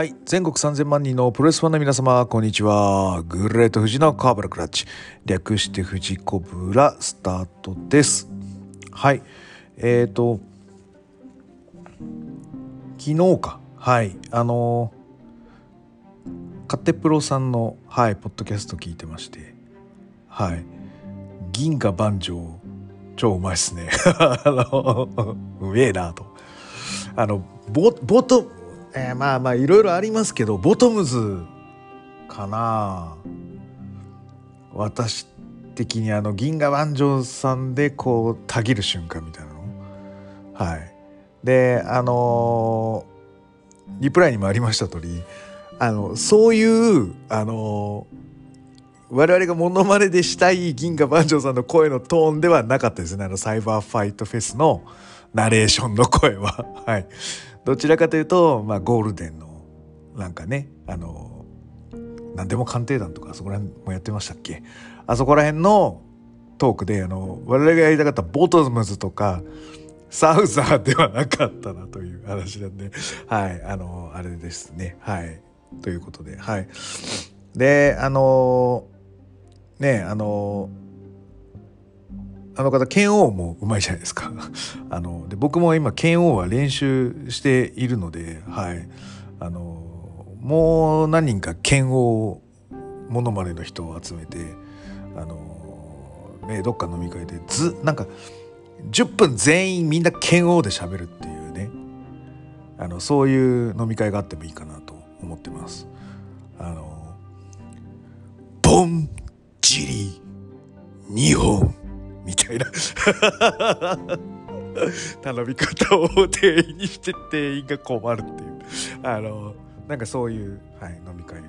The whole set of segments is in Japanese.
はい全国3000万人のプロレスファンの皆様こんにちは。グレート富士のカーブラクラッチ。略して富士コブラスタートです。はいえーと昨日か。はいあのカテプロさんのはいポッドキャスト聞いてまして。はい銀河万丈超うまいっすね。あのうめえなと。あのボボトえー、まあまあいろいろありますけどボトムズかな。私的にあの銀河万丈さんでこうたぎる瞬間みたいなの。はい。であのー、リプライにもありました通りあのそういうあのー、我々がモノマネでしたい銀河万丈さんの声のトーンではなかったですね。あのサイバーファイトフェスのナレーションの声は。はい。どちらかというと、まあ、ゴールデンのなんかねあの何でも鑑定団とかそこら辺もやってましたっけ？あそこら辺のトークであの我々がやりたかったボトムズとかサウザーではなかったなという話なんではいあのあれですね。はい。ということではい。であのねあのあの方剣王もうまいじゃないですか。あので僕も今剣王は練習しているのではい。あのもう何人か剣王ものまねの人を集めてあのねどっか飲み会でずなんか10分全員みんな剣王で喋るっていうね。あのそういう飲み会があってもいいかなと思ってます。あのボンジリ2本。みたいな。頼み方を店員にして店員が困るっていう。あのなんかそういう、はい、飲み会を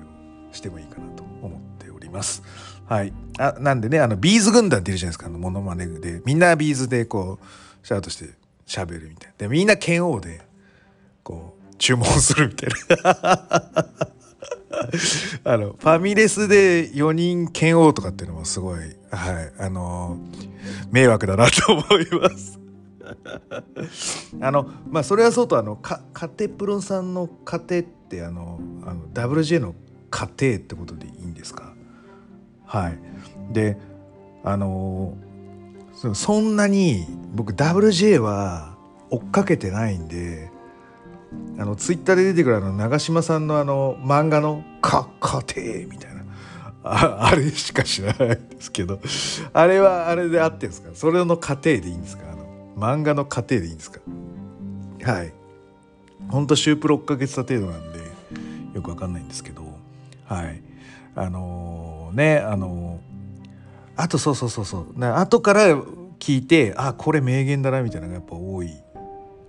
してもいいかなと思っております。はい、あなんでねあの B'z 軍団っているじゃないですか。あのモノマネで。みんな B'z でこうシャウトして喋るみたいな。でみんな拳王でこう注文するみたいな。あのファミレスで4人剣王とかっていうのもすごいはいあの迷惑だなと思います。あのまあそれはそうとあのかカテプロさんの家庭ってあのあの WJ の家庭ってことでいいんですか？はい。であのそんなに僕 WJ は追っかけてないんであのツイッターで出てくるあの長嶋さんのあの漫画の「か家庭」みたいな。ああれしか知らないですけど。あれはあれであってるんですか？それの過程でいいんですか？あの漫画の過程でいいんですか？はい。ほんとシュープ6ヶ月た程度なんでよくわかんないんですけど。はい。あのー、ねあのー、あとそうそうそうそう。後から聞いてあこれ名言だなみたいなのがやっぱ多い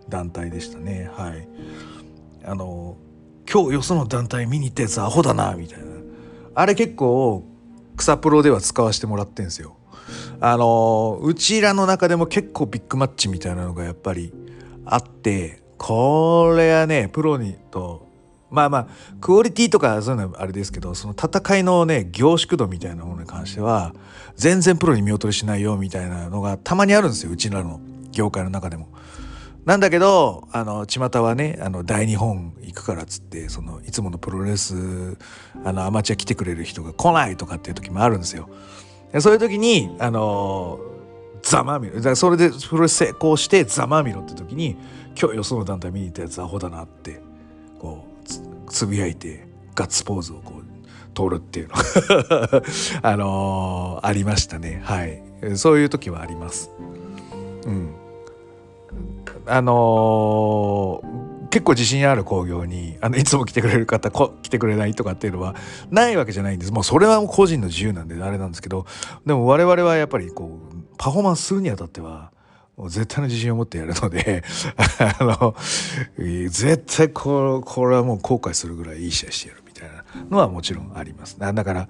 団体でしたね。はい。あの今日よその団体見に行ったやつアホだなみたいな。あれ結構草プロでは使わせてもらってんすよ。あのうちらの中でも結構ビッグマッチみたいなのがやっぱりあってこれはねプロにとまあまあクオリティとかそういうのはあれですけどその戦いのね凝縮度みたいなものに関しては全然プロに見劣りしないよみたいなのがたまにあるんですよ。うちらの業界の中でも。なんだけど、あの、巷はね、あの、大日本行くからっつって、その、いつものプロレス、あの、アマチュア来てくれる人が来ないとかっていう時もあるんですよ。そういう時に、あの、ざまみろ。だからそれでプロレス成功してざまみろって時に、今日よその団体見に行ったやつアホだなって、こう、つぶやいて、ガッツポーズをこう、通るっていうの あのー、ありましたね。はい。そういう時はあります。うん。あのー、結構自信ある興行にあのいつも来てくれる方来てくれないとかっていうのはないわけじゃないんですもうそれは個人の自由なんであれなんですけどでも我々はやっぱりこうパフォーマンスするにあたってはもう絶対の自信を持ってやるので あの絶対これこれはもう後悔するぐらいいい試合してやるみたいなのはもちろんあります。だから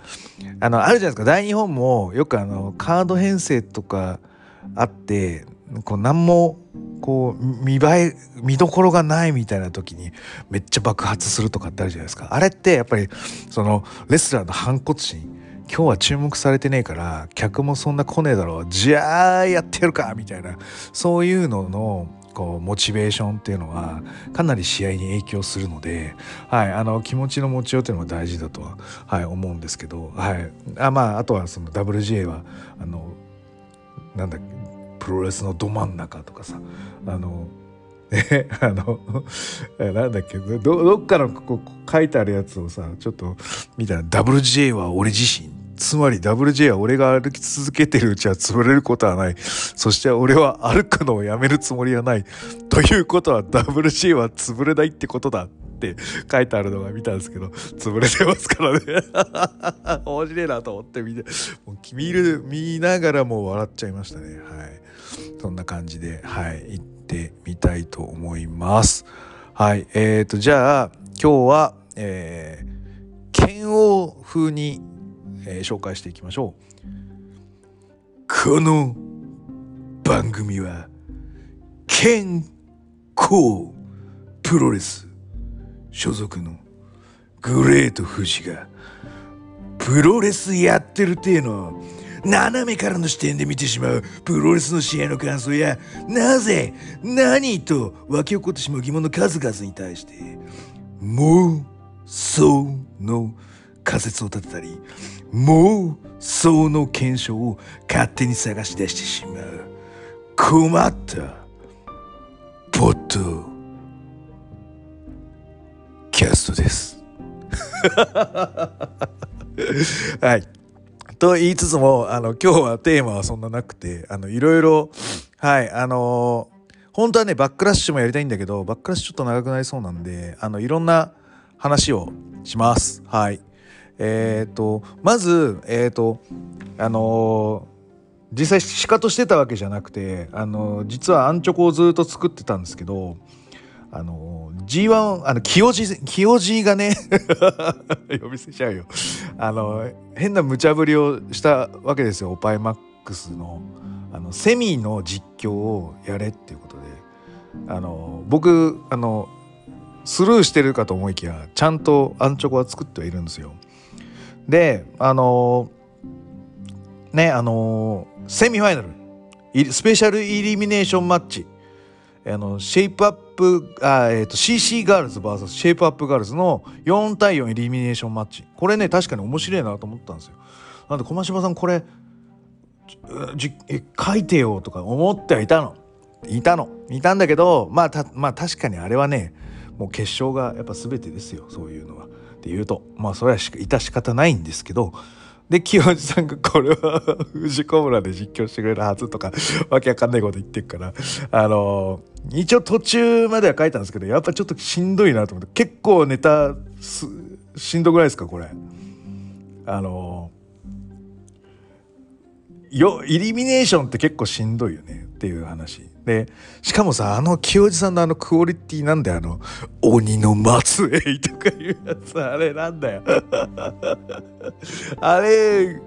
あのあるじゃないですか大日本もよくあのカード編成とかあってこう何もこう見栄え見どころがないみたいな時にめっちゃ爆発するとかってあるじゃないですか。あれってやっぱりそのレスラーの反骨心。今日は注目されてねえから客もそんな来ねえだろう。じゃあやってやるかみたいな。そういうののこうモチベーションっていうのはかなり試合に影響するので、はい、あの気持ちの持ちようっていうのは大事だとは、はい、思うんですけど、はい、あまああとはその WGA はあのなんだっけプロレスのど真ん中とかさ。あの ね、あのなんだっけどどっかのここ書いてあるやつをさちょっと見たら WGA は俺自身つまり WJ は俺が歩き続けてるうちは潰れることはない。そして俺は歩くのをやめるつもりはない。ということは WJ は潰れないってことだって書いてあるのが見たんですけど、潰れてますからね。面白いなと思って見て、もう見る、見ながらもう笑っちゃいましたね。はい。そんな感じで、はい、てみたいと思います。はい。えーと、じゃあ、今日は、えー、剣王風にえー、紹介していきましょうこの番組は健康プロレス所属のグレート富士がプロレスやってるっていうのを斜めからの視点で見てしまうプロレスの試合の感想やなぜ何と湧き起こってしまう疑問の数々に対して妄想の仮説を立てたり妄想の検証を勝手に探し出してしまう。困ったポッドキャストです。はい。と言いつつもあの今日はテーマはそんななくてあのいろいろはいあの本当はねバックラッシュもやりたいんだけどバックラッシュちょっと長くなりそうなんであのいろんな話をします。はい。えっ、ー、とまずえっ、ー、とあのー、実際仕方してたわけじゃなくてあの実はアンチョコをずっと作ってたんですけどあの G1 あの清治清治がね 呼び捨てちゃうよ。あの変な無茶ぶりをしたわけですよ。オパイマックスの。あのセミの実況をやれっていうことで。あの僕あのスルーしてるかと思いきやちゃんとアンチョコは作ってはいるんですよ。であの、ねあの、セミファイナル。スペシャルイリミネーションマッチ。あのシェイプアップあ、えーと、CC ガールズ VS シェイプアップガールズの4対4イリミネーションマッチこれね確かに面白いなと思ったんですよ。なんで駒島さんこれじ書いてよとか思ってはいたの。いたの。いたんだけどまあたまあ確かにあれはねもう決勝がやっぱ全てですよ。そういうのは。って言うとまあそれは致し方ないんですけどで清治さんがこれは藤子村で実況してくれるはずとかわけわかんないこと言ってるからあの一応途中までは書いたんですけどやっぱちょっとしんどいなと思って結構ネタしんどくないですかこれ。あのよイリミネーションって結構しんどいよねっていう話。で、しかもさ、あの清治さんのあのクオリティなんだよ、あの、鬼の末裔とかいうやつ、あれなんだよ。あれ、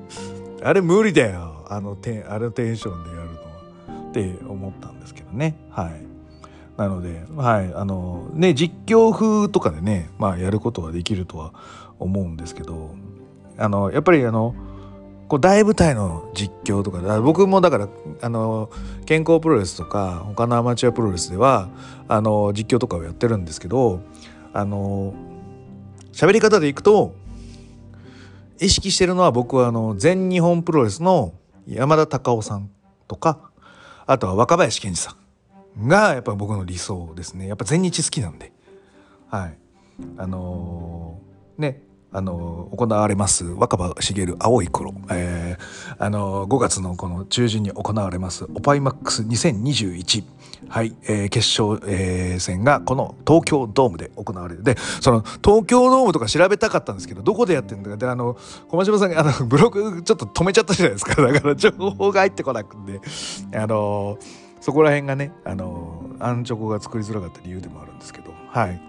あれ無理だよ。あのテあのテンションでやるのは。って思ったんですけどね。はい。なので、はい、あの、ね、実況風とかでね、まあやることができるとは思うんですけど、あの、やっぱりあの、こう大舞台の実況とか僕もだからあの健康プロレスとか他のアマチュアプロレスではあの実況とかをやってるんですけどあの喋り方でいくと意識してるのは僕はあの全日本プロレスの山田隆夫さんとかあとは若林健二さんがやっぱ僕の理想ですね。やっぱ全日好きなんで。はい。あのー、ねあの行われます若葉茂青い頃、えー、あの5月のこの中旬に行われますオパイマックス2021はい、えー、決勝、えー、戦がこの東京ドームで行われる。でその東京ドームとか調べたかったんですけどどこでやってるんだか。であの駒島さんがあのブログちょっと止めちゃったじゃないですか。だから情報が入ってこなくて。あのそこら辺がねあのアンチョコが作りづらかった理由でもあるんですけど。はい。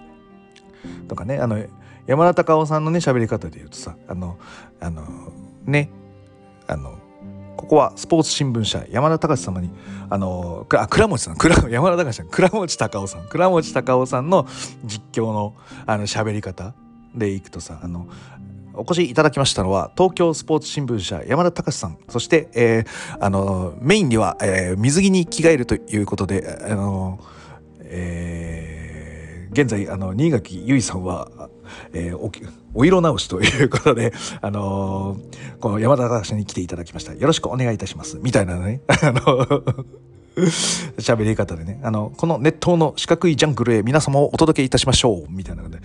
とかねあの山田隆夫さんのね喋り方で言うとさあのあのねあのここはスポーツ新聞社山田隆様にあのあ倉持さん倉山田隆さん倉持隆夫さん倉持隆夫さんの実況のあの喋り方でいくとさあのお越しいただきましたのは東京スポーツ新聞社山田隆さんそして、えー、あのメインには、えー、水着に着替えるということであのー、現在あの新垣結衣さんは、えー、おお色直しということで、あのー、この山田隆に来ていただきました。よろしくお願いいたします。みたいなね。あの 喋り方でね、あの、この熱闘の四角いジャングルへ皆様をお届けいたしましょう。みたいなので、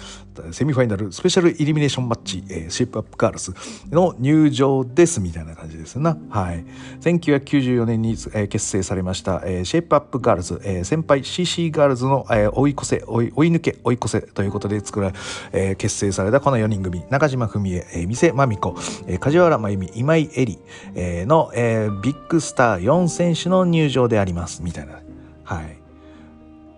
セミファイナルスペシャルイルミネーションマッチ、えー、シェイプアップガールズの入場です。みたいな感じですな。はい。1994年に、えー、結成されました、えー、シェイプアップガールズ、えー、先輩 CC ガールズの、えー、追い越せ、追い追い抜け、追い越せ。ということで作られ、えー、結成されたこの4人組、中島文江、えー、店まみこ、えー、梶原真由美、今井絵里、えー、の、えー、ビッグスター4選手の入場であります。みたいな。はい。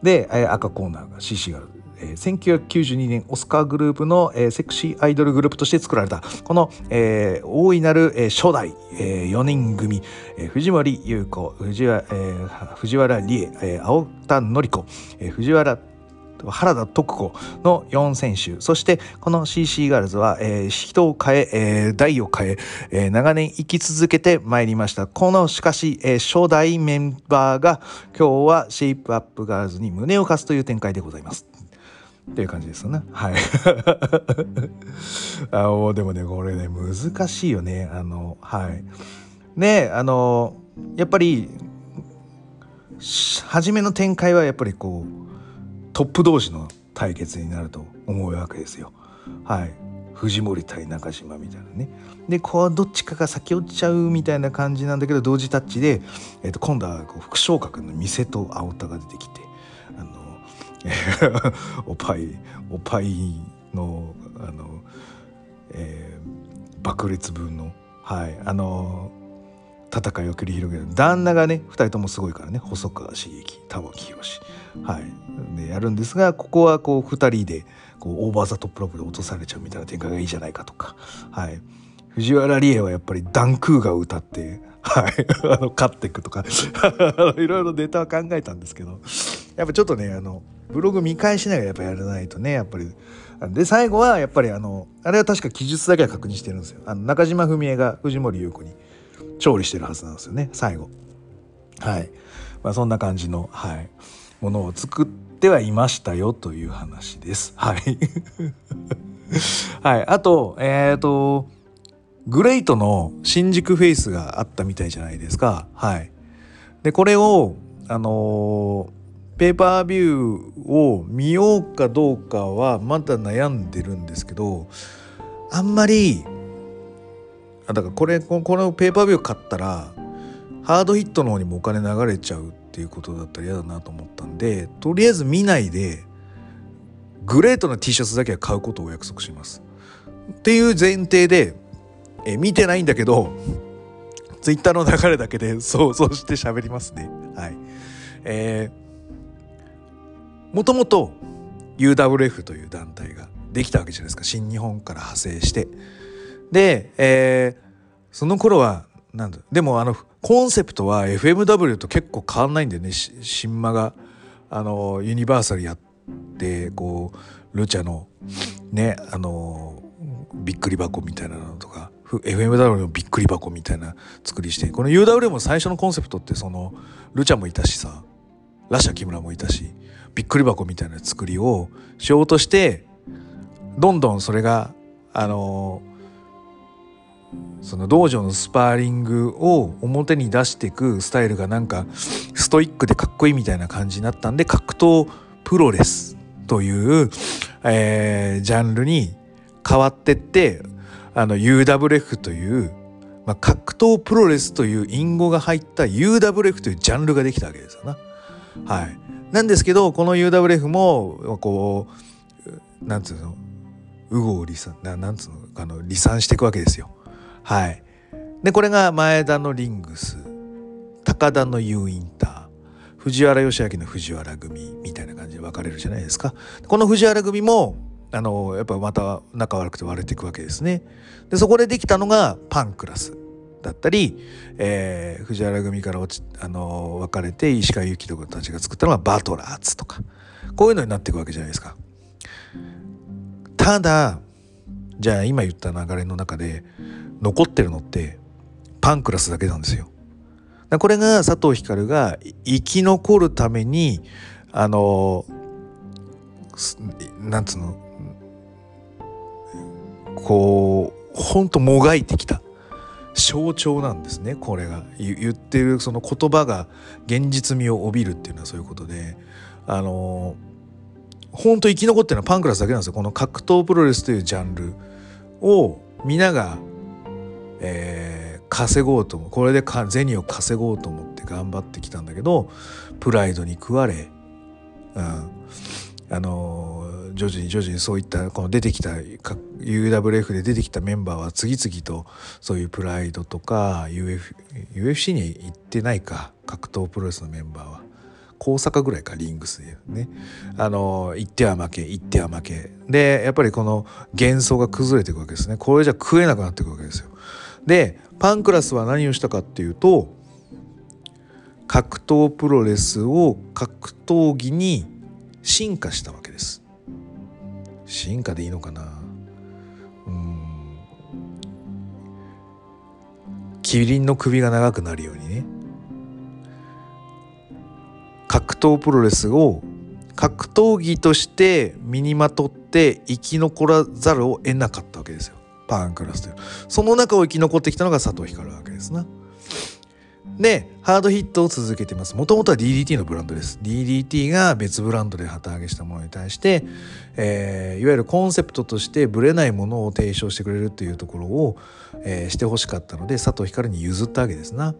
で、赤コーナーが CC がある。えー、1992年オスカーグループの、えー、セクシーアイドルグループとして作られたこの、えー、大いなる、えー、初代、えー、4人組、えー、藤森優子藤原,、え、藤原理恵、えー、青田紀子、えー、藤原原田徳子の4選手そしてこの CC ガールズは、えー、人を変ええー、代を変ええー、長年生き続けてまいりましたこのしかし、えー、初代メンバーが今日はシェイプアップガールズに胸を貸すという展開でございますっていう感じですよね。はい。あもうでもね、これね、難しいよね。あの、はい。ねあの、やっぱり、初めの展開はやっぱりこう、トップ同士の対決になると思うわけですよ。はい。藤森対中島みたいなね。でこうどっちかが先落ちちゃうみたいな感じなんだけど同時タッチで、えー、と今度はこう副昇格の店と青田が出てきてあの おぱいおぱいのあの、えー、爆裂分のはい。あの戦いを繰り広げる。旦那がね2人ともすごいからね。細川茂樹玉木宏。はい。でやるんですがここはこう2人でこうオーバーザトップロープで落とされちゃうみたいな展開がいいじゃないかとか。はい。藤原理恵はやっぱりダンクーが歌ってはい あの勝っていくとか。いろいろネタは考えたんですけど。やっぱちょっとねあのブログ見返しながらやっぱやらないとねやっぱり。で最後はやっぱりあのあれは確か記述だけは確認してるんですよ。あの中島文江が藤森優子に調理してるはずなんですよね最後。はい、まあ、そんな感じの、はい、ものを作ってはいましたよという話です。はい。はい、あとえっ、ー、とグレイトの新宿フェイスがあったみたいじゃないですか。はい。でこれをあのー、ペーパービューを見ようかどうかはまだ悩んでるんですけどあんまりあだからこれこのペーパービュー買ったらハードヒットの方にもお金流れちゃうっていうことだったら嫌だなと思ったんでとりあえず見ないでグレートな T シャツだけは買うことをお約束します。っていう前提でえ見てないんだけどツイッターの流れだけで想像して喋りますね。はい。えー、もともと UWF という団体ができたわけじゃないですか新日本から派生して。で、えー、その頃はなんだ。でもあのコンセプトは FMW と結構変わんないんだよね。新馬があのユニバーサルやってこうルチャのねあのびっくり箱みたいなのとか FMW のびっくり箱みたいな作りしてこの UW も最初のコンセプトってそのルチャもいたしさラシャ木村もいたしびっくり箱みたいな作りをしようとしてどんどんそれがあのその道場のスパーリングを表に出していくスタイルがなんかストイックでかっこいいみたいな感じになったんで格闘プロレスという、えー、ジャンルに変わってってあの UWF という、まあ、格闘プロレスという隠語が入った UWF というジャンルができたわけですよな。はい、なんですけどこの UWF もこうなんつうの右往離散ななんつうのあの離散していくわけですよ。はい。で、これが前田のリングス、高田の U インター、藤原義明の藤原組みたいな感じで分かれるじゃないですか。この藤原組も、あの、やっぱまた仲悪くて割れていくわけですね。で、そこでできたのがパンクラスだったり、えー、藤原組から落ち、あの、分かれて石川由紀とかたちが作ったのがバトラーズとか、こういうのになっていくわけじゃないですか。ただ、じゃあ今言った流れの中で、残ってるのってパンクラスだけなんですよ。これが佐藤光が生き残るためにあのなんつうのこうほんともがいてきた。象徴なんですねこれが。言ってるその言葉が現実味を帯びるっていうのはそういうことで。あの本当生き残ってるのはパンクラスだけなんですよ。この格闘プロレスというジャンルを皆が、えー、稼ごうと思これで銭を稼ごうと思って頑張ってきたんだけどプライドに食われ、うん、あの徐々に徐々にそういったこの出てきた UWF で出てきたメンバーは次々とそういうプライドとか UF UFC に行ってないか格闘プロレスのメンバーは大阪ぐらいかリングスでね。あの行っては負け行っては負け。でやっぱりこの幻想が崩れていくわけですね。これじゃ食えなくなっていくわけですよ。でパンクラスは何をしたかっていうと格闘プロレスを格闘技に進化したわけです。進化でいいのかな？うん。キリンの首が長くなるようにね。格闘プロレスを格闘技として身にまとって生き残らざるを得なかったわけですよ。パンクラスというその中を生き残ってきたのが佐藤光るわけですな。でハードヒットを続けてます。もともとは DDT のブランドです。DDT が別ブランドで旗揚げしたものに対して、えー、いわゆるコンセプトとしてブレないものを提唱してくれるというところを、えー、してほしかったので佐藤光に譲ったわけですな。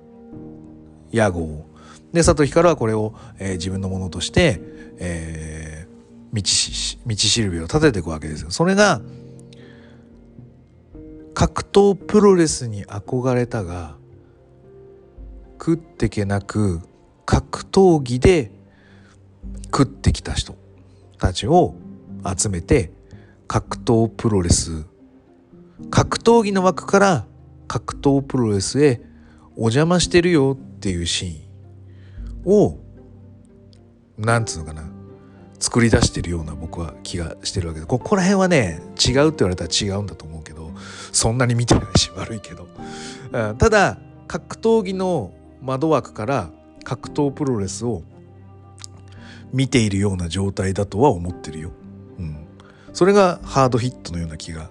屋号。をで佐藤光はこれを、えー、自分のものとして、えー、道し道しるべを立てていくわけですよ。それが格闘プロレスに憧れたが食ってけなく格闘技で食ってきた人たちを集めて格闘プロレス。格闘技の枠から格闘プロレスへお邪魔してるよっていうシーンをなんつうのかな作り出してるような僕は気がしてるわけでここら辺はね違うって言われたら違うんだと思うそんなに見てないし悪いけど、うん、ただ格闘技の窓枠から格闘プロレスを見ているような状態だとは思ってるよ。うん、それがハードヒットのような気が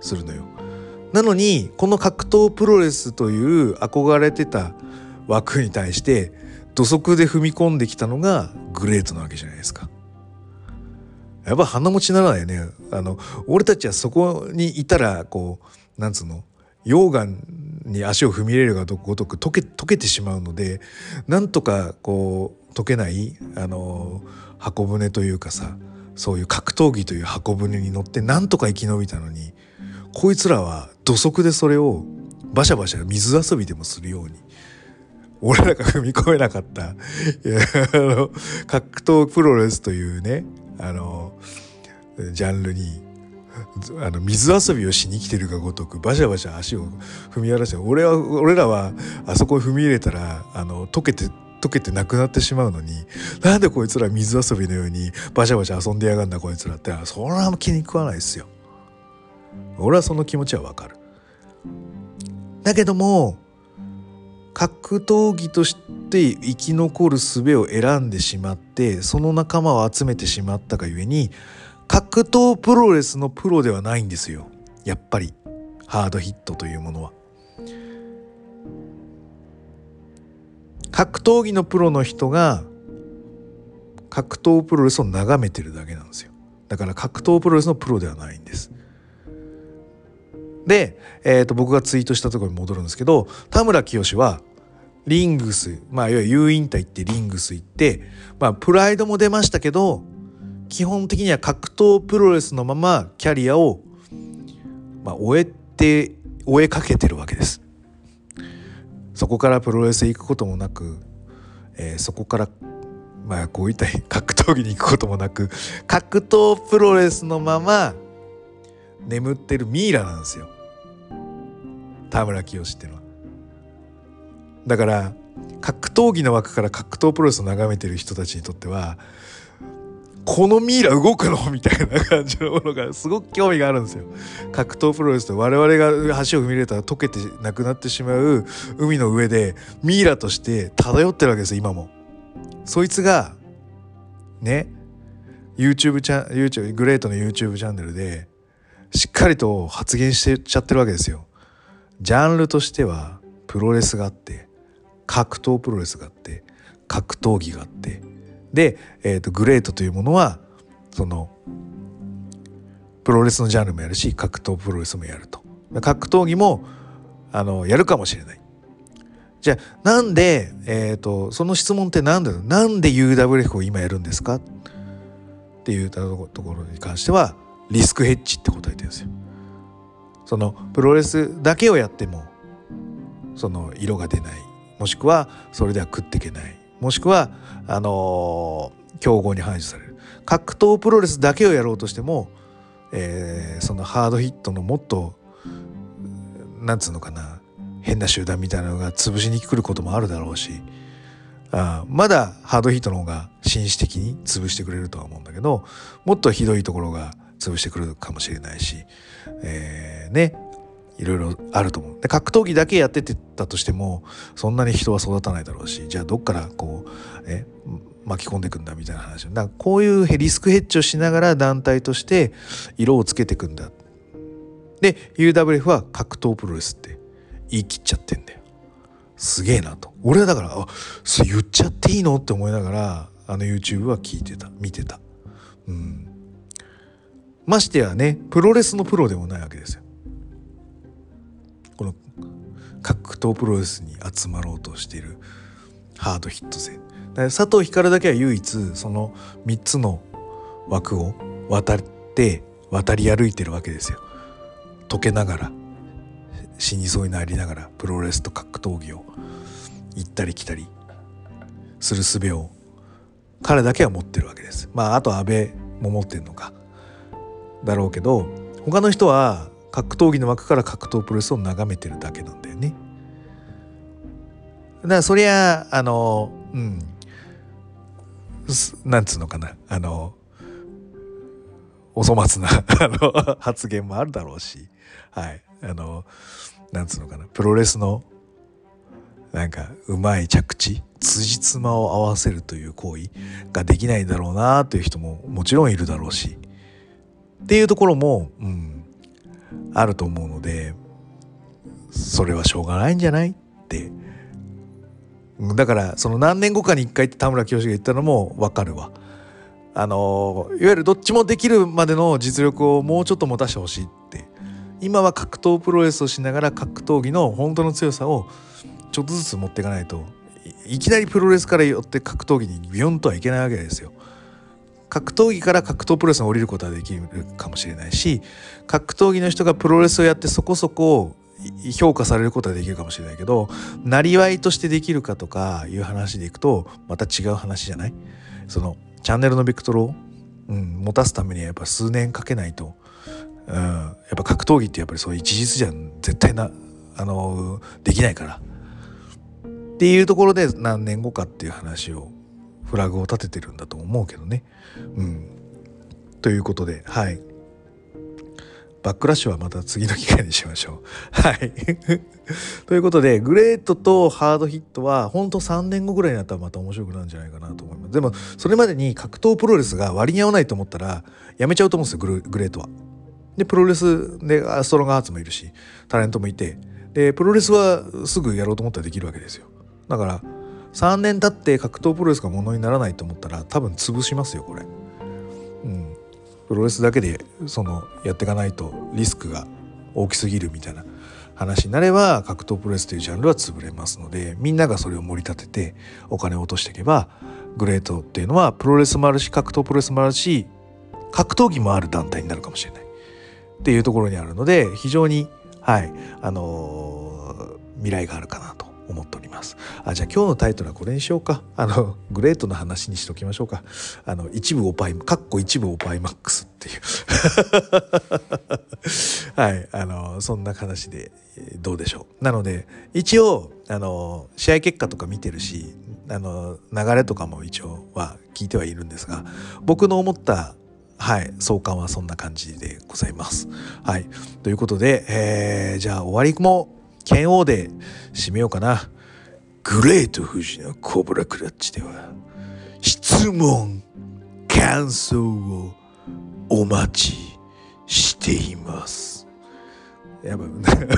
するのよ。なのにこの格闘プロレスという憧れてた枠に対して土足で踏み込んできたのがグレートなわけじゃないですか。やっぱ鼻持ちならないよね。あの俺たちはそこにいたらこうなんつうの？溶岩に足を踏み入れるがごとく溶け溶けてしまうのでなんとかこう溶けないあの箱舟というかさそういう格闘技という箱舟に乗ってなんとか生き延びたのにこいつらは土足でそれをバシャバシャ水遊びでもするように俺らが踏み込めなかったあの格闘プロレスというねあのジャンルにあの水遊びをしに来てるがごとくバシャバシャ足を踏み荒らして俺は俺らはあそこに踏み入れたらあの溶けて溶けてなくなってしまうのになんでこいつら水遊びのようにバシャバシャ遊んでやがんだこいつらってそれは気に食わないですよ。俺はその気持ちはわかる。だけども格闘技として生き残る術を選んでしまってその仲間を集めてしまったがゆえに格闘プロレスのプロではないんですよ。やっぱり。ハードヒットというものは。格闘技のプロの人が格闘プロレスを眺めてるだけなんですよ。だから格闘プロレスのプロではないんです。で、えー、と僕がツイートしたところに戻るんですけど田村清はリングスまあいわゆる U インター行ってリングス行ってまあプライドも出ましたけど基本的には格闘プロレスのままキャリアを、まあ、終えて終えかけてるわけです。そこからプロレスへ行くこともなく、えー、そこからまあこういった格闘技に行くこともなく格闘プロレスのまま眠ってるミイラなんですよ。田村清っていうのはだから格闘技の枠から格闘プロレスを眺めてる人たちにとってはこのミイラ動くのみたいな感じのものがすごく興味があるんですよ。格闘プロレスと我々が足を踏み入れたら溶けてなくなってしまう海の上でミイラとして漂ってるわけですよ今も。そいつがね YouTube チャン YouTube グレートの YouTube チャンネルでしっかりと発言してちゃってるわけですよ。ジャンルとしてはプロレスがあって格闘プロレスがあって格闘技があってで、えーと、グレートというものはそのプロレスのジャンルもやるし格闘プロレスもやると。格闘技もあのやるかもしれない。じゃあなんで、えーと、その質問って何だろう？なんで UWF を今やるんですか？っていうところに関してはリスクヘッジって答えてるんですよ。そのプロレスだけをやってもその色が出ない。もしくはそれでは食っていけない。もしくはあのー、競合に排除される。格闘プロレスだけをやろうとしても、えー、そのハードヒットのもっとなんつうのかな変な集団みたいなのが潰しに来ることもあるだろうしあまだハードヒットの方が紳士的に潰してくれるとは思うんだけどもっとひどいところが潰してくるかもしれないし、えー、ねいろいろあると思う。で格闘技だけやっててたとしてもそんなに人は育たないだろうしじゃあどっからこう、ね、巻き込んでいくんだみたいな話。だかこういうリスクヘッジをしながら団体として色をつけていくんだ。で UWF は格闘プロレスって言い切っちゃってんだよ。すげえなと。俺はだからあそう言っちゃっていいの？って思いながらあの YouTube は聞いてた見てた。うん。ましてやねプロレスのプロでもないわけですよ。この格闘プロレスに集まろうとしているハードヒット勢佐藤光だけは唯一その3つの枠を渡って渡り歩いてるわけですよ。溶けながら死にそうになりながらプロレスと格闘技を行ったり来たりする術を彼だけは持ってるわけです。まああと安倍も持ってるのか。だろうけど他の人は格闘技の枠から格闘プロレスを眺めてるだけなんだよね。だからそりゃあのうん。なんつうのかな。あのお粗末な あの発言もあるだろうし。はい。あのなんつうのかな。プロレスのなんかうまい着地辻褄を合わせるという行為ができないだろうなという人ももちろんいるだろうし。っていうところも、うん、あると思うのでそれはしょうがないんじゃないってだからその何年後かに一回って田村清が言ったのも分かるわ。あのいわゆるどっちもできるまでの実力をもうちょっと持たせてほしいって今は格闘プロレスをしながら格闘技の本当の強さをちょっとずつ持っていかないといきなりプロレスからよって格闘技にビヨンとはいけないわけですよ。格闘技から格闘プロレスに降りることはできるかもしれないし格闘技の人がプロレスをやってそこそこ評価されることはできるかもしれないけどなりわいとしてできるかとかいう話でいくとまた違う話じゃない？そのチャンネルのベクトルを、うん、持たすためにはやっぱ数年かけないとうん、やっぱ格闘技ってやっぱりそう一日じゃ絶対なあのできないから。っていうところで何年後かっていう話をフラグを立ててるんだと思うけどね。うん、ということではいバックラッシュはまた次の機会にしましょう。はい。ということで、グレートとハードヒットは、ほんと3年後ぐらいになったらまた面白くなるんじゃないかなと思います。でも、それまでに格闘プロレスが割に合わないと思ったら、やめちゃうと思うんですよ、グレートは。でプロレスでストロングアーツもいるしタレントもいてでプロレスはすぐやろうと思ったらできるわけですよだから3年経って格闘プロレスがものにならないと思ったら多分潰しますよこれ。うん。プロレスだけでそのやっていかないとリスクが大きすぎるみたいな話になれば格闘プロレスというジャンルは潰れますのでみんながそれを盛り立ててお金を落としていけばグレートっていうのはプロレスもあるし格闘プロレスもあるし格闘技もある団体になるかもしれない。っていうところにあるので非常にはいあのー、未来があるかなと。思っております。あじゃあ今日のタイトルはこれにしようか。あのグレートの話にしときましょうか。あの一部オパイかっこ一部オパイマックスっていう。はいあのそんな話でどうでしょう。なので一応あの試合結果とか見てるしあの流れとかも一応は聞いてはいるんですが僕の思ったはい、相関はそんな感じでございます。はい、ということで、えー、じゃあ終わりも剣王で締めようかな。グレート富士のコブラクラッチでは質問感想をお待ちしています。やば い、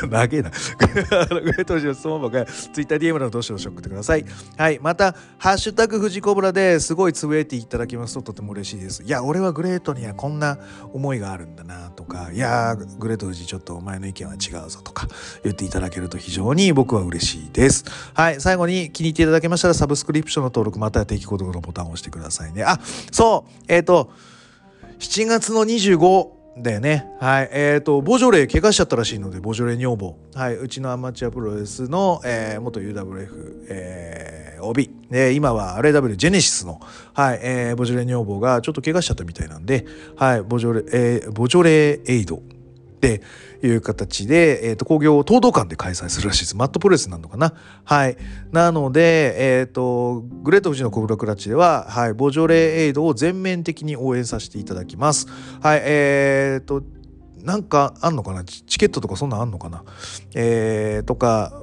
長えな。グレート富士の質問箱や TwitterDM のどしどし送ってください。はい。また、ハッシュタグ富士コブラですごいつぶやいていただきますととても嬉しいです。いや、俺はグレートにはこんな思いがあるんだなとか、いやグレート富士ちょっとお前の意見は違うぞとか言っていただけると非常に僕は嬉しいです。はい。最後に気に入っていただけましたらサブスクリプションの登録または定期購読のボタンを押してくださいね。あ、そうえっ、ー、と、7月の25だよね。はい。えっ、ー、と、ボジョレー怪我しちゃったらしいので、ボジョレー女房。はい。うちのアマチュアプロレスの、えー、元 UWF、えー、OB。で、今は RAW ジェネシスの、はい、えー、ボジョレー女房がちょっと怪我しちゃったみたいなんで、はい、ボジョレー、えー、ボジョレーエイドっていう形で、えっ、ー、と、工業を東道館で開催するらしいです。マットプロレスなのかな？はい。なので、えっ、ー、と、グレート富士のコブラクラッチでは、はい、ボジョレーエイドを全面的に応援させていただきます。はい、えっ、ー、と、なんかあんのかな？チケットとかそんなんあんのかな？えー、とか、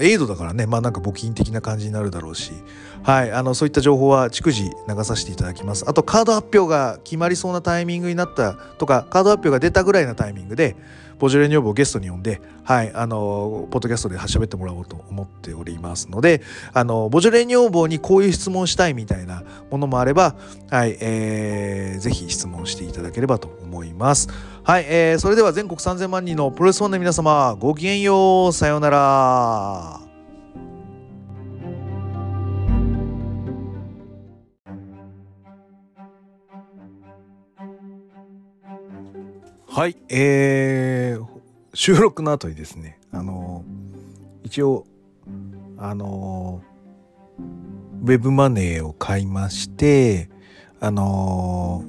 エイドだからね、まあなんか募金的な感じになるだろうし、はい、あのそういった情報は逐次流させていただきます。あとカード発表が決まりそうなタイミングになったとか、カード発表が出たぐらいなタイミングで、ボジョレ女房をゲストに呼んで、はい、あの、ポッドキャストで喋ってもらおうと思っておりますので、あの、ボジョレ女房にこういう質問したいみたいなものもあれば、はい、えー、ぜひ質問していただければと思います。はい、えー、それでは全国3000万人のプロレスファンの皆様、ごきげんよう、さようなら。はい、えー、収録の後にですね、あのー、一応、あのー、ウェブマネーを買いまして、あの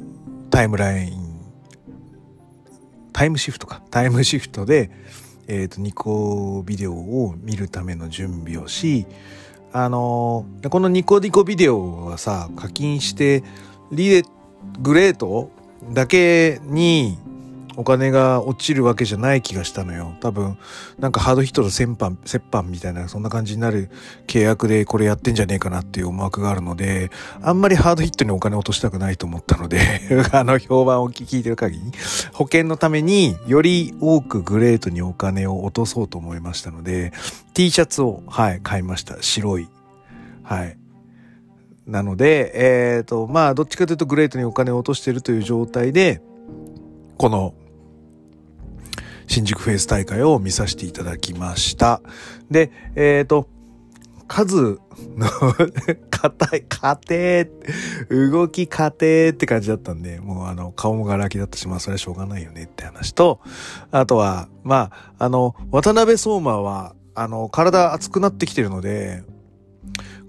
ー、タイムライン、タイムシフトか、タイムシフトで、えっ、と、ニコビデオを見るための準備をし、あのこのニコニコビデオはさ、課金して、リレ、グレート？だけにお金が落ちるわけじゃない気がしたのよ。多分、なんかハードヒットと折半、折半みたいな、そんな感じになる契約でこれやってんじゃねえかなっていう思惑があるので、あんまりハードヒットにお金落としたくないと思ったので あの、評判を聞いてる限り、保険のためにより多くグレートにお金を落とそうと思いましたので、T シャツを、はい、買いました。白い。はい。なので、えっ、ー、と、まあ、どっちかというとグレートにお金を落としてるという状態で、この新宿フェイス大会を見させていただきました。で、えっ、ー、と、数の 硬い、家庭、動き家庭って感じだったんで、もうあの、顔もガラ空きだったし、まあそれはしょうがないよねって話と、あとは、まあ、あの、渡辺相馬は、あの、体熱くなってきてるので、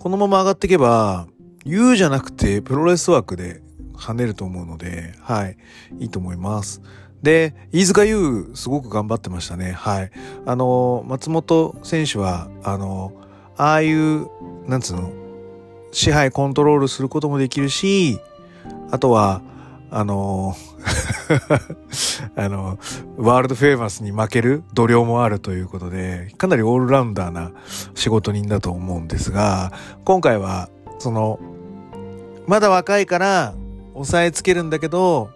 このまま上がっていけば、言うじゃなくて、プロレス枠で跳ねると思うので、はい、いいと思います。で、飯塚優、すごく頑張ってましたね。はい。あの、松本選手は、あの、ああいう、なんつうの、支配コントロールすることもできるし、あとは、あの、あの、ワールドフェイマスに負ける度量もあるということで、かなりオールラウンダーな仕事人だと思うんですが、今回は、その、まだ若いから抑えつけるんだけど、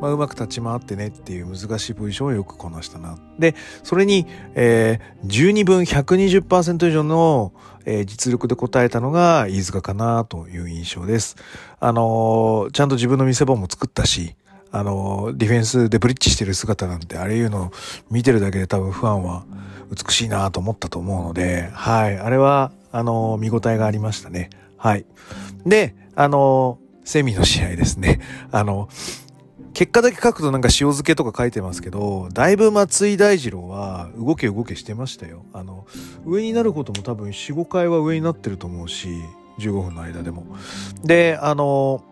まあ、うまく立ち回ってねっていう難しいポジションをよくこなしたな。で、それに、えー、12分120%以上の、えー、実力で応えたのが飯塚かなという印象です。あのー、ちゃんと自分の見せ場も作ったし、あのー、ディフェンスでブリッジしてる姿なんて、あれいうのを見てるだけで多分ファンは美しいなと思ったと思うので、はい、あれは、あの見応えがありましたね。はい。で、あのセミの試合ですね。あの、結果だけ書くとなんか塩漬けとか書いてますけど、だいぶ松井大二郎は動け動けしてましたよ。あの、上になることも多分4、5回は上になってると思うし、15分の間でも。で、あの、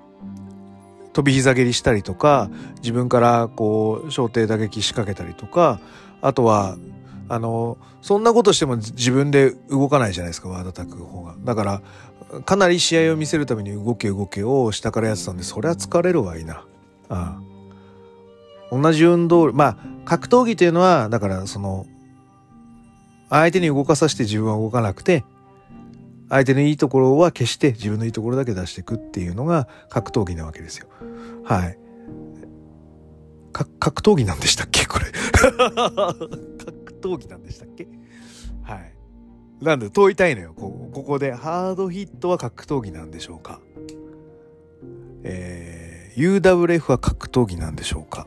飛び膝蹴りしたりとか、自分からこう、小艇打撃仕掛けたりとか、あとは、あの、そんなことしても自分で動かないじゃないですか、輪叩く方が。だから、かなり試合を見せるために動け動けを下からやってたんで、そりゃ疲れるわいいな。ああ同じ運動まあ格闘技というのはだからその相手に動かさせて自分は動かなくて相手のいいところは消して自分のいいところだけ出していくっていうのが格闘技なわけですよ。はい。格闘技なんでしたっけ？これ。格闘技なんでしたっけ？はい。なんで問いたいのよ。こここで。ハードヒットは格闘技なんでしょうか？えー、UWF は格闘技なんでしょうか？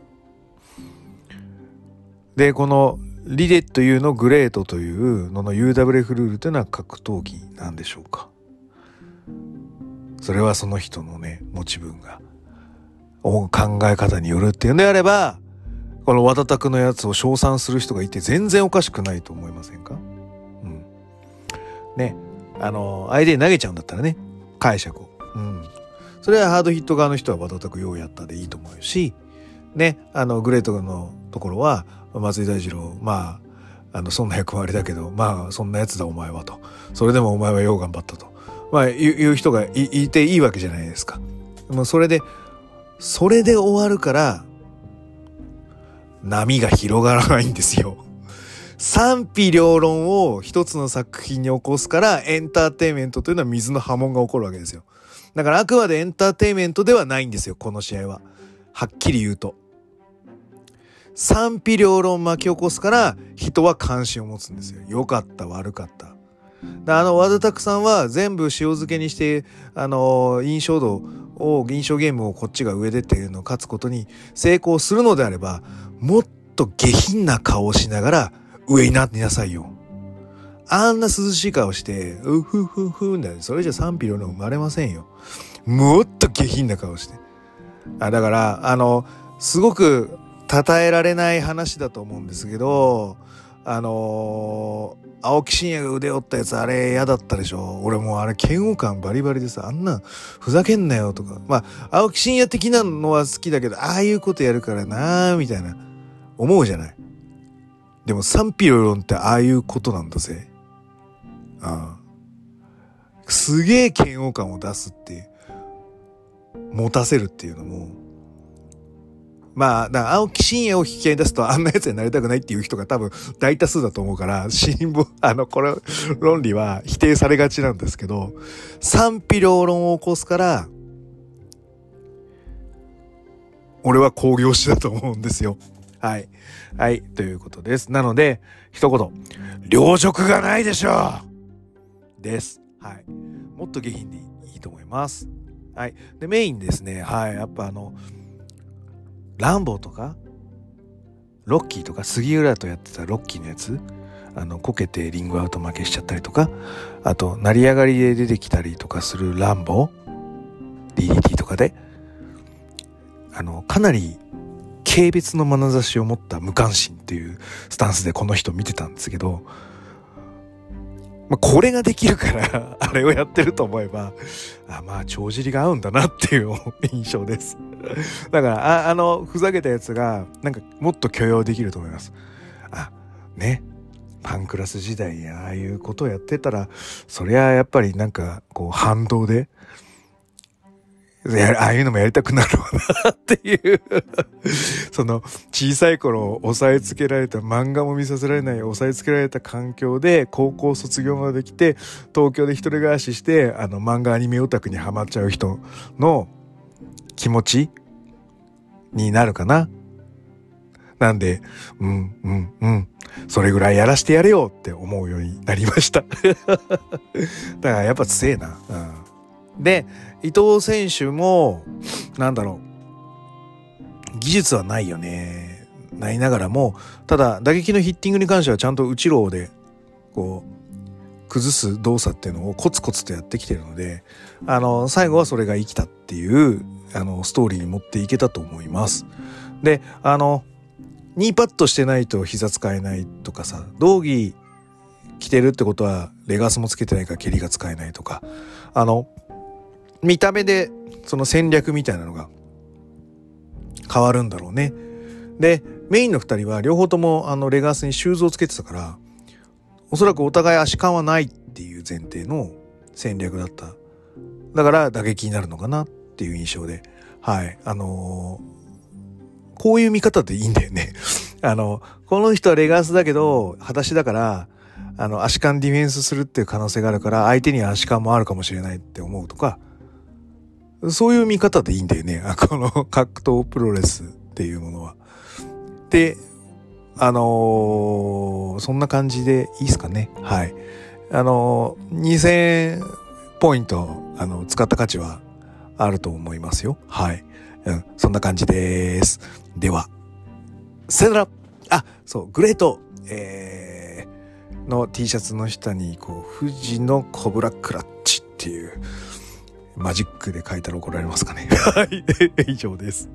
で、このリデというのグレートというのの UWF ルールというのは格闘技なんでしょうかそれはその人のね、持ち分が、考え方によるっていうんであれば、このワタクのやつを称賛する人がいて全然おかしくないと思いませんか？うん。ね。あの、相手に投げちゃうんだったらね、解釈を。うん。それはハードヒット側の人はワタタクようやったでいいと思うし、ね、あの、グレートのところは、松井大二郎、まあ、あの、そんな役割だけど、まあ、そんなやつだお前はと。それでもお前はよう頑張ったと。まあ、言う人がいていいわけじゃないですか。もうそれで、それで終わるから、波が広がらないんですよ。賛否両論を一つの作品に起こすからエンターテインメントというのは水の波紋が起こるわけですよ。だからあくまでエンターテインメントではないんですよ、この試合は。はっきり言うと。賛否両論巻き起こすから人は関心を持つんですよ。良かった、悪かった。あの、和田拓さんは全部塩漬けにして、あの、印象度を、印象ゲームをこっちが上でっていうのを勝つことに成功するのであれば、もっと下品な顔をしながら上になってなさいよ。あんな涼しい顔して、うふふふんだよ。それじゃ賛否両論生まれませんよ。もっと下品な顔して。あだから、あの、すごく称えられない話だと思うんですけど、あのー、青木真也が腕折ったやつあれ嫌だったでしょ俺もうあれ嫌悪感バリバリでさ、あんなふざけんなよとか。まあ、青木真也的なのは好きだけど、ああいうことやるからなーみたいな、思うじゃない。でも賛否両論ってああいうことなんだぜ。ああ。すげえ嫌悪感を出すっていう。持たせるっていうのも、まあ、だから青木真也を引き合い出すとあんな奴になりたくないっていう人が多分大多数だと思うから、新聞、あの、これ、論理は否定されがちなんですけど、賛否両論を起こすから、俺は工業史だと思うんですよ。はい。はい。ということです。なので、一言、両辱がないでしょうです。はい。もっと下品でいいと思います。はい。で、メインですね。はい。やっぱあの、ランボーとかロッキーとか杉浦とやってたロッキーのやつあのこけてリングアウト負けしちゃったりとかあと成り上がりで出てきたりとかするランボー DDT とかであのかなり軽蔑の眼差しを持った無関心っていうスタンスでこの人見てたんですけどまあ、これができるから あれをやってると思えば、あまあ、帳尻が合うんだなっていう 印象です。だから、ああの、ふざけたやつが、なんか、もっと許容できると思います。あ、ね。パンクラス時代にああいうことをやってたら、そりゃやっぱりなんか、こう、反動で、ああいうのもやりたくなるわなっていう その小さい頃押さえつけられた漫画も見させられない押さえつけられた環境で高校卒業まで来て東京で一人暮らししてあの漫画アニメオタクにハマっちゃう人の気持ちになるかな。なんで、うん、うん、うん。それぐらいやらしてやれよって思うようになりました だからやっぱ強えな。うん、で、伊藤選手も、なんだろう、技術はないよね。ないながらも、ただ打撃のヒッティングに関してはちゃんと内ローで、こう、崩す動作っていうのをコツコツとやってきてるので、あの、最後はそれが生きたっていう、あの、ストーリーに持っていけたと思います。で、あの、ニーパッドしてないと膝使えないとかさ、道着着てるってことはレガースもつけてないから蹴りが使えないとか、あの、見た目でその戦略みたいなのが変わるんだろうね。で、メインの二人は両方ともあのレガースにシューズをつけてたから、おそらくお互い足感はないっていう前提の戦略だった。だから打撃になるのかなっていう印象で。はい。あのー、こういう見方でいいんだよね。あの、この人はレガースだけど、裸足だから、あの、足換ディフェンスするっていう可能性があるから、相手には足換もあるかもしれないって思うとか、そういう見方でいいんだよね。この格闘プロレスっていうものは。で、あのー、そんな感じでいいですかね。はい。あのー、2000ポイント、あの、使った価値はあると思いますよ。はい。うん、そんな感じです。では、さよならあ、そう、グレート、えー、の T シャツの下に、こう、富士のコブラクラッチっていう、マジックで書いたら怒られますかね。はい、以上です。